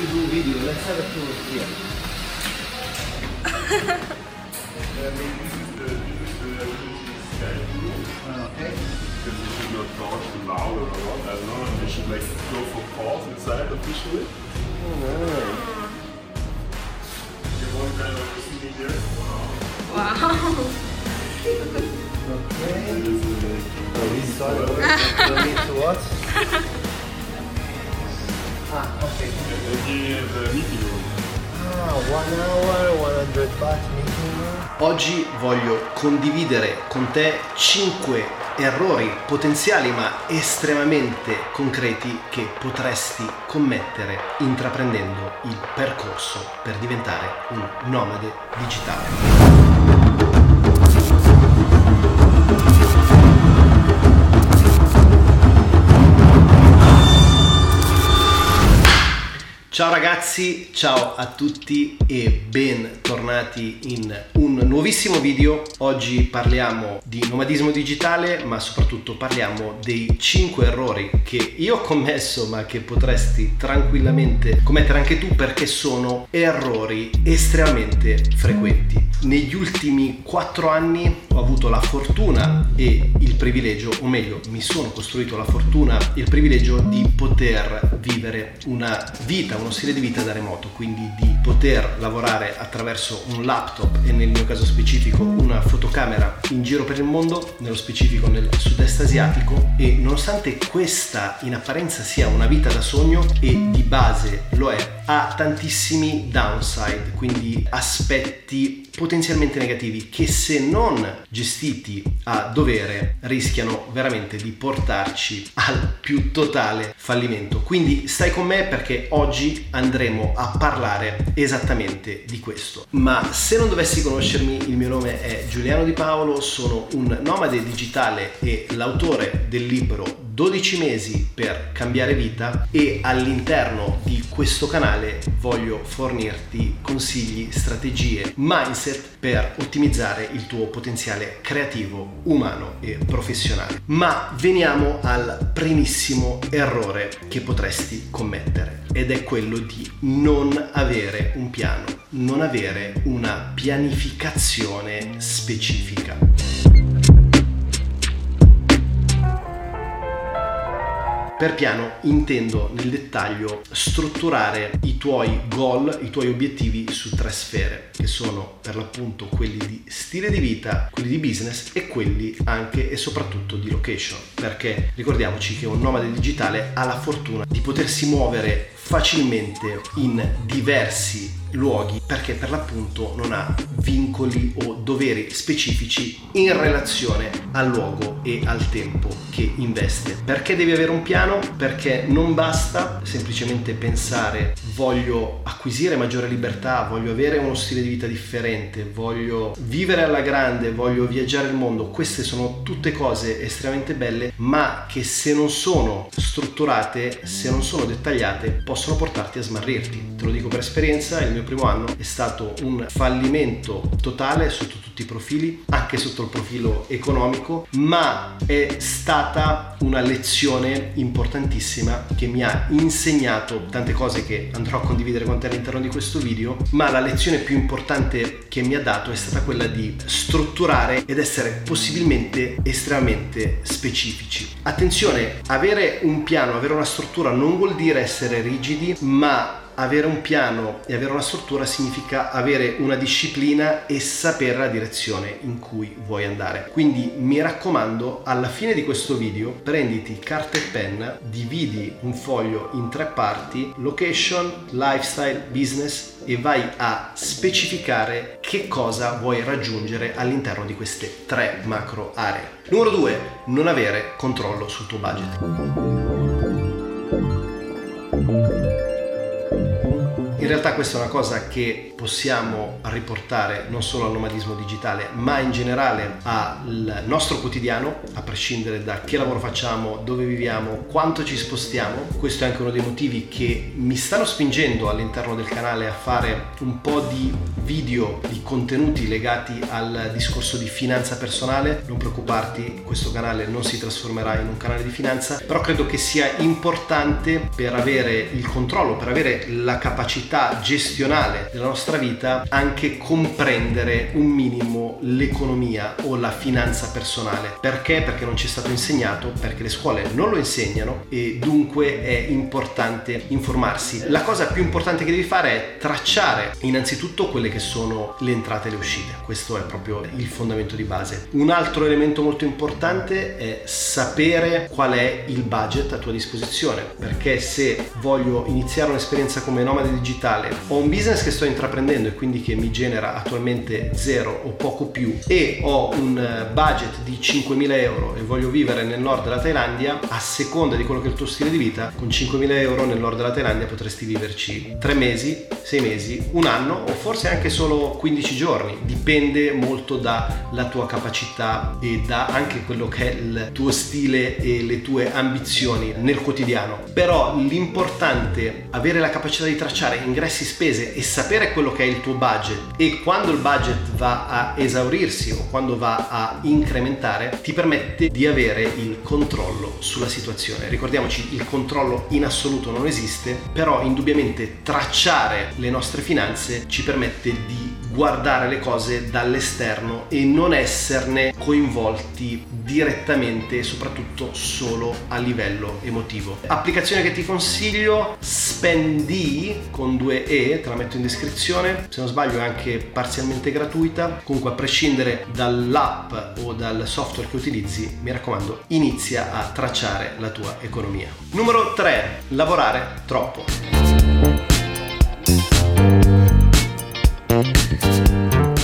you do video, let's have a tour here. Okay. Because you should not talk too loud or what, I don't know, and you should like go for calls inside officially. You want kind of sitting there? Wow. Okay. This is like, Oh, this is all Oggi voglio condividere con te 5 errori potenziali ma estremamente concreti che potresti commettere intraprendendo il percorso per diventare un nomade digitale. Ciao ragazzi, ciao a tutti e bentornati in un nuovissimo video. Oggi parliamo di nomadismo digitale, ma soprattutto parliamo dei 5 errori che io ho commesso, ma che potresti tranquillamente commettere anche tu perché sono errori estremamente frequenti. Negli ultimi 4 anni ho avuto la fortuna e il privilegio, o meglio, mi sono costruito la fortuna e il privilegio di poter vivere una vita, uno stile di vita da remoto, quindi di poter lavorare attraverso un laptop e nel mio caso specifico una fotocamera in giro per il mondo, nello specifico nel sud-est asiatico. E nonostante questa in apparenza sia una vita da sogno e di base lo è, ha tantissimi downside, quindi aspetti potenzialmente negativi che se non gestiti a dovere rischiano veramente di portarci al più totale fallimento. Quindi stai con me perché oggi andremo a parlare esattamente di questo. Ma se non dovessi conoscermi, il mio nome è Giuliano Di Paolo, sono un nomade digitale e l'autore del libro 12 mesi per cambiare vita e all'interno di questo canale voglio fornirti consigli, strategie, mindset per ottimizzare il tuo potenziale creativo, umano e professionale. Ma veniamo al primissimo errore che potresti commettere ed è quello di non avere un piano, non avere una pianificazione specifica. Per piano intendo nel dettaglio strutturare i tuoi goal, i tuoi obiettivi su tre sfere, che sono per l'appunto quelli di stile di vita, quelli di business e quelli anche e soprattutto di location. Perché ricordiamoci che un nomade digitale ha la fortuna di potersi muovere facilmente in diversi luoghi perché per l'appunto non ha vincoli o doveri specifici in relazione al luogo e al tempo che investe. Perché devi avere un piano? Perché non basta semplicemente pensare voglio acquisire maggiore libertà, voglio avere uno stile di vita differente, voglio vivere alla grande, voglio viaggiare il mondo. Queste sono tutte cose estremamente belle, ma che se non sono strutturate, se non sono dettagliate, possono portarti a smarrirti. Te lo dico per esperienza, il mio primo anno è stato un fallimento totale sotto tutti i profili, anche sotto il profilo economico, ma è stata una lezione importantissima che mi ha insegnato tante cose che andrò a condividere con te all'interno di questo video, ma la lezione più importante che mi ha dato è stata quella di strutturare ed essere possibilmente estremamente specifici. Attenzione, avere un piano, avere una struttura non vuol dire essere rigidi, ma avere un piano e avere una struttura significa avere una disciplina e sapere la direzione in cui vuoi andare. Quindi mi raccomando, alla fine di questo video prenditi carta e penna, dividi un foglio in tre parti, location, lifestyle, business e vai a specificare che cosa vuoi raggiungere all'interno di queste tre macro aree. Numero 2, non avere controllo sul tuo budget. Realtà questa è una cosa che possiamo riportare non solo al nomadismo digitale, ma in generale al nostro quotidiano, a prescindere da che lavoro facciamo, dove viviamo, quanto ci spostiamo. Questo è anche uno dei motivi che mi stanno spingendo all'interno del canale a fare un po' di video, di contenuti legati al discorso di finanza personale. Non preoccuparti, questo canale non si trasformerà in un canale di finanza, però credo che sia importante per avere il controllo, per avere la capacità gestionale della nostra vita, anche comprendere un minimo l'economia o la finanza personale. Perché? Perché non ci è stato insegnato, perché le scuole non lo insegnano e dunque è importante informarsi. La cosa più importante che devi fare è tracciare innanzitutto quelle che sono le entrate e le uscite. Questo è proprio il fondamento di base. Un altro elemento molto importante è sapere qual è il budget a tua disposizione, perché se voglio iniziare un'esperienza come nomade digitale, ho un business che sto intraprendendo e quindi che mi genera attualmente zero o poco più e ho un eh, budget di 5.000 euro e voglio vivere nel nord della Thailandia, a seconda di quello che è il tuo stile di vita, con 5.000 euro nel nord della Thailandia potresti viverci 3 mesi, 6 mesi, un anno o forse anche solo 15 giorni, dipende molto dalla tua capacità e da anche quello che è il tuo stile e le tue ambizioni nel quotidiano. Però l'importante avere la capacità di tracciare ingressi, spese e sapere quello che è il tuo budget e quando il budget va a esaurirsi o quando va a incrementare ti permette di avere il controllo sulla situazione. Ricordiamoci, il controllo in assoluto non esiste, però indubbiamente tracciare le nostre finanze ci permette di guardare le cose dall'esterno e non esserne coinvolti direttamente e soprattutto solo a livello emotivo. Applicazione che ti consiglio, Spendi con due E, te la metto in descrizione, se non sbaglio è anche parzialmente gratuita, comunque a prescindere dall'app o dal software che utilizzi, mi raccomando, inizia a tracciare la tua economia. Numero 3, lavorare troppo.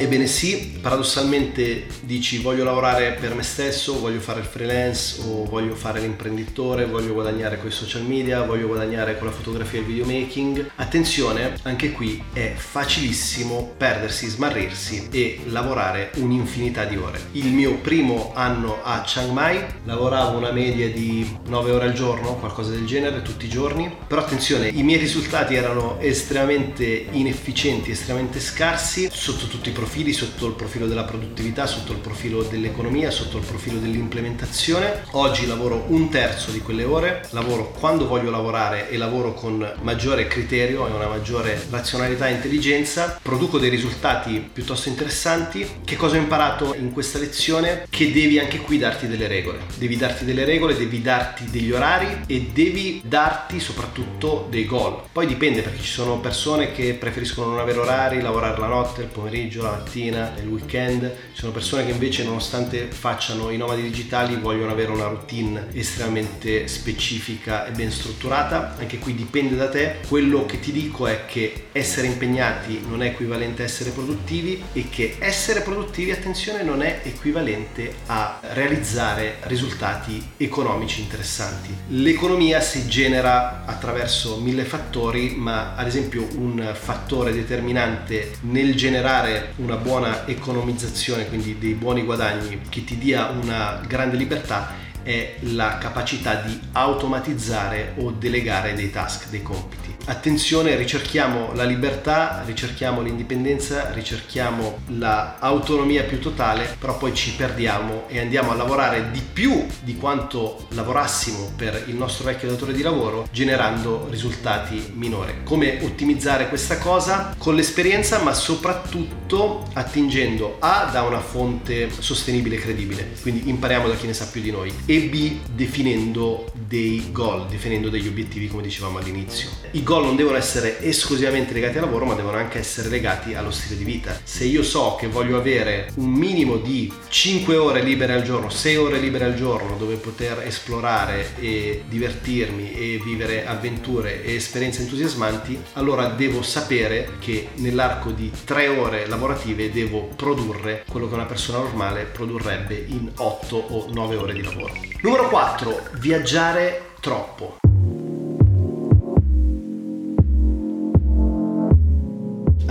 Ebbene sì, paradossalmente dici voglio lavorare per me stesso, voglio fare il freelance o voglio fare l'imprenditore, voglio guadagnare con i social media, voglio guadagnare con la fotografia e il videomaking. Attenzione, anche qui è facilissimo perdersi, smarrirsi e lavorare un'infinità di ore. Il mio primo anno a Chiang Mai lavoravo una media di 9 ore al giorno, qualcosa del genere, tutti i giorni, però attenzione, i miei risultati erano estremamente inefficienti, estremamente scarsi sotto tutti i profili profili sotto il profilo della produttività, sotto il profilo dell'economia, sotto il profilo dell'implementazione. Oggi lavoro un terzo di quelle ore, lavoro quando voglio lavorare e lavoro con maggiore criterio e una maggiore razionalità e intelligenza, produco dei risultati piuttosto interessanti. Che cosa ho imparato in questa lezione? Che devi anche qui darti delle regole. Devi darti delle regole, devi darti degli orari e devi darti soprattutto dei goal. Poi dipende perché ci sono persone che preferiscono non avere orari, lavorare la notte, il pomeriggio, la mattina mattina, il weekend, ci sono persone che invece nonostante facciano i nomadi digitali vogliono avere una routine estremamente specifica e ben strutturata, anche qui dipende da te, quello che ti dico è che essere impegnati non è equivalente a essere produttivi e che essere produttivi, attenzione, non è equivalente a realizzare risultati economici interessanti. L'economia si genera attraverso mille fattori, ma ad esempio un fattore determinante nel generare una buona economizzazione, quindi dei buoni guadagni, che ti dia una grande libertà, è la capacità di automatizzare o delegare dei task, dei compiti. Attenzione, ricerchiamo la libertà, ricerchiamo l'indipendenza, ricerchiamo l'autonomia più totale, però poi ci perdiamo e andiamo a lavorare di più di quanto lavorassimo per il nostro vecchio datore di lavoro, generando risultati minori. Come ottimizzare questa cosa? Con l'esperienza, ma soprattutto attingendo A da una fonte sostenibile e credibile, quindi impariamo da chi ne sa più di noi e B definendo dei goal, definendo degli obiettivi come dicevamo all'inizio. I goal non devono essere esclusivamente legati al lavoro ma devono anche essere legati allo stile di vita. Se io so che voglio avere un minimo di 5 ore libere al giorno, 6 ore libere al giorno dove poter esplorare e divertirmi e vivere avventure e esperienze entusiasmanti, allora devo sapere che nell'arco di 3 ore lavorative devo produrre quello che una persona normale produrrebbe in 8 o 9 ore di lavoro. Numero 4. Viaggiare troppo.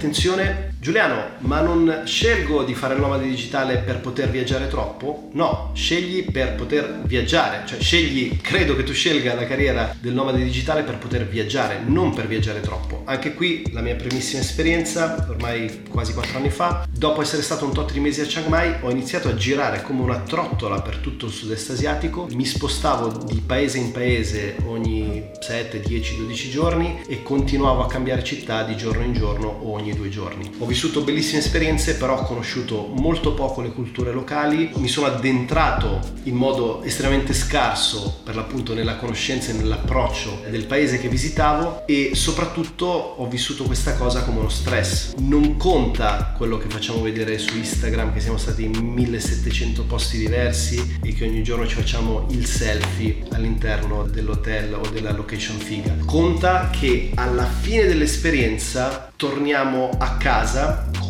Attenzione, Giuliano, ma non scelgo di fare il nomade digitale per poter viaggiare troppo? No, scegli per poter viaggiare, cioè scegli, credo che tu scelga la carriera del nomade digitale per poter viaggiare, non per viaggiare troppo. Anche qui la mia primissima esperienza, ormai quasi 4 anni fa, dopo essere stato un tot di mesi a Chiang Mai, ho iniziato a girare come una trottola per tutto il sud-est asiatico, mi spostavo di paese in paese ogni 7, 10, 12 giorni e continuavo a cambiare città di giorno in giorno o ogni due giorni. Vissuto bellissime esperienze, però ho conosciuto molto poco le culture locali, mi sono addentrato in modo estremamente scarso per l'appunto nella conoscenza e nell'approccio del paese che visitavo e soprattutto ho vissuto questa cosa come uno stress. Non conta quello che facciamo vedere su Instagram, che siamo stati in 1700 posti diversi e che ogni giorno ci facciamo il selfie all'interno dell'hotel o della location figa. Conta che alla fine dell'esperienza torniamo a casa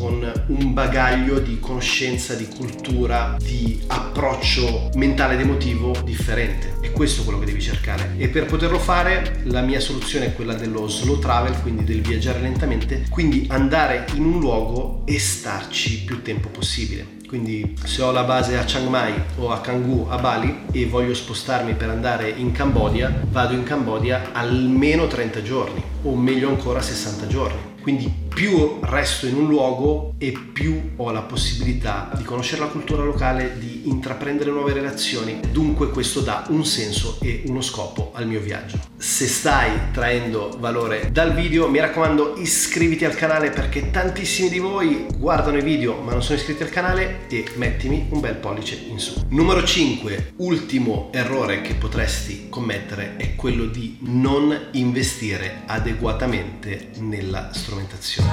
con un bagaglio di conoscenza, di cultura, di approccio mentale ed emotivo differente. È questo quello che devi cercare. E per poterlo fare la mia soluzione è quella dello slow travel, quindi del viaggiare lentamente, quindi andare in un luogo e starci più tempo possibile. Quindi se ho la base a Chiang Mai o a Canggu a Bali e voglio spostarmi per andare in Cambodia, vado in Cambodia almeno 30 giorni o meglio ancora 60 giorni. Quindi più resto in un luogo e più ho la possibilità di conoscere la cultura locale, di intraprendere nuove relazioni. Dunque questo dà un senso e uno scopo al mio viaggio. Se stai traendo valore dal video, mi raccomando iscriviti al canale perché tantissimi di voi guardano i video ma non sono iscritti al canale e mettimi un bel pollice in su. Numero 5, ultimo errore che potresti commettere è quello di non investire adeguatamente nella strumentazione.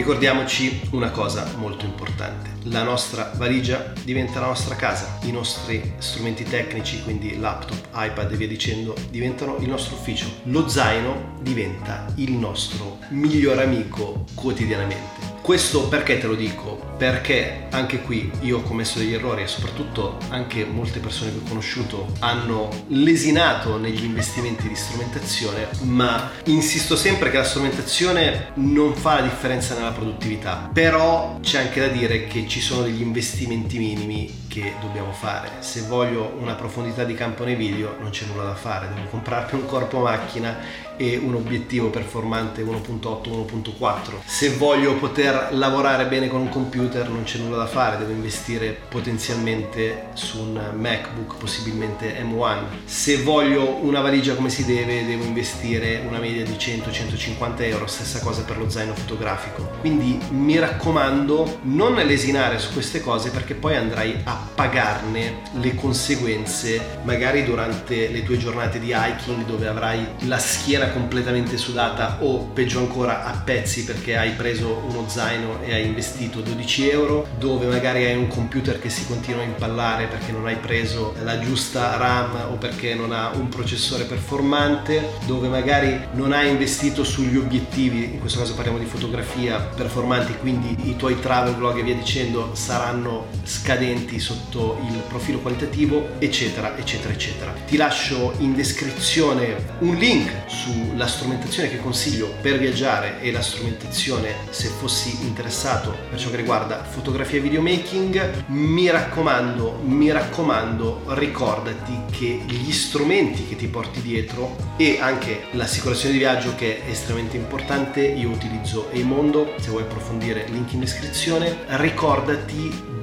Ricordiamoci una cosa molto importante, la nostra valigia diventa la nostra casa, i nostri strumenti tecnici, quindi laptop, iPad e via dicendo, diventano il nostro ufficio, lo zaino diventa il nostro miglior amico quotidianamente. Questo perché te lo dico? Perché anche qui io ho commesso degli errori e soprattutto anche molte persone che ho conosciuto hanno lesinato negli investimenti di strumentazione, ma insisto sempre che la strumentazione non fa la differenza nella produttività. Però c'è anche da dire che ci sono degli investimenti minimi che dobbiamo fare. Se voglio una profondità di campo nei video non c'è nulla da fare, devo comprarmi un corpo macchina e un obiettivo performante 1.8, 1.4. Se voglio poter lavorare bene con un computer non c'è nulla da fare, devo investire potenzialmente su un MacBook, possibilmente M1. Se voglio una valigia come si deve, devo investire una media di 100-150 euro, stessa cosa per lo zaino fotografico. Quindi mi raccomando, non lesinare su queste cose perché poi andrai a pagarne le conseguenze magari durante le tue giornate di hiking dove avrai la schiena completamente sudata o peggio ancora a pezzi perché hai preso uno zaino e hai investito 12 euro, dove magari hai un computer che si continua a impallare perché non hai preso la giusta RAM o perché non ha un processore performante, dove magari non hai investito sugli obiettivi, in questo caso parliamo di fotografia performanti, quindi i tuoi travel vlog e via dicendo saranno scadenti sotto il profilo qualitativo, eccetera, eccetera, eccetera. Ti lascio in descrizione un link su la strumentazione che consiglio per viaggiare e la strumentazione se fossi interessato per ciò che riguarda fotografia e videomaking, mi raccomando, mi raccomando, ricordati che gli strumenti che ti porti dietro e anche l'assicurazione di viaggio che è estremamente importante, io utilizzo Eimondo, se vuoi approfondire link in descrizione, ricordati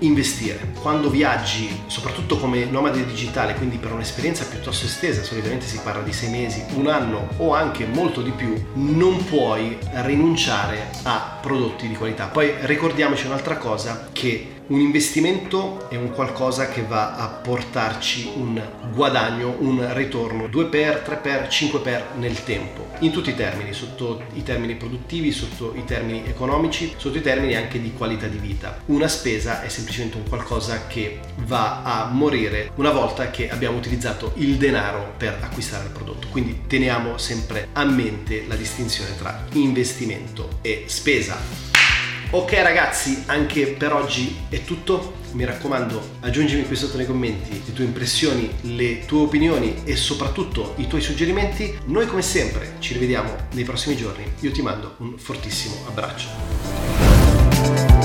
investire. Quando viaggi, soprattutto come nomade digitale, quindi per un'esperienza piuttosto estesa, solitamente si parla di sei mesi, un anno o anche molto di più, non puoi rinunciare a prodotti di qualità. Poi ricordiamoci un'altra cosa che un investimento è un qualcosa che va a portarci un guadagno, un ritorno 2 per, 3 per, 5 per nel tempo, in tutti i termini, sotto i termini produttivi, sotto i termini economici, sotto i termini anche di qualità di vita. Una spesa è semplicemente un qualcosa che va a morire una volta che abbiamo utilizzato il denaro per acquistare il prodotto. Quindi teniamo sempre a mente la distinzione tra investimento e spesa. Ok ragazzi, anche per oggi è tutto. mi raccomando aggiungimi qui sotto nei commenti le tue impressioni, le tue opinioni e soprattutto i tuoi suggerimenti. Noi come sempre ci rivediamo nei prossimi giorni. Io ti mando un fortissimo abbraccio.